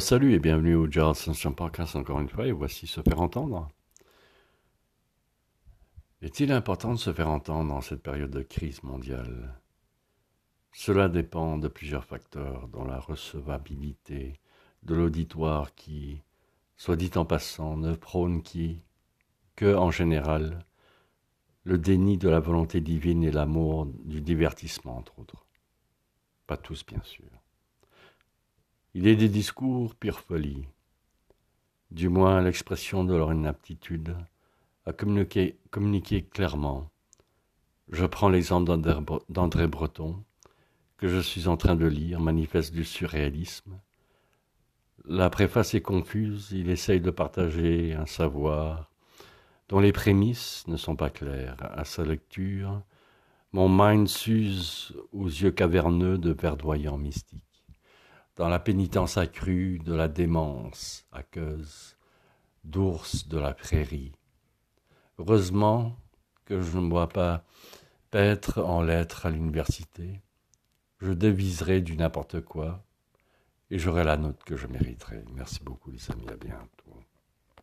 Salut et bienvenue au Gerald Sunshine Podcast encore une fois, et voici se faire entendre. Est-il important de se faire entendre dans cette période de crise mondiale? Cela dépend de plusieurs facteurs, dont la recevabilité de l'auditoire qui, soit dit en passant, ne prône qui, que en général, le déni de la volonté divine et l'amour du divertissement, entre autres. Pas tous, bien sûr. Il est des discours pure folie, du moins l'expression de leur inaptitude à communiquer, communiquer clairement. Je prends l'exemple d'André Breton, que je suis en train de lire, manifeste du surréalisme. La préface est confuse, il essaye de partager un savoir dont les prémices ne sont pas claires. À sa lecture, mon mind s'use aux yeux caverneux de verdoyants mystiques dans la pénitence accrue de la démence aqueuse d'ours de la prairie. Heureusement que je ne vois pas paître en lettres à l'université. Je deviserai du n'importe quoi et j'aurai la note que je mériterai. Merci beaucoup les amis, à bientôt.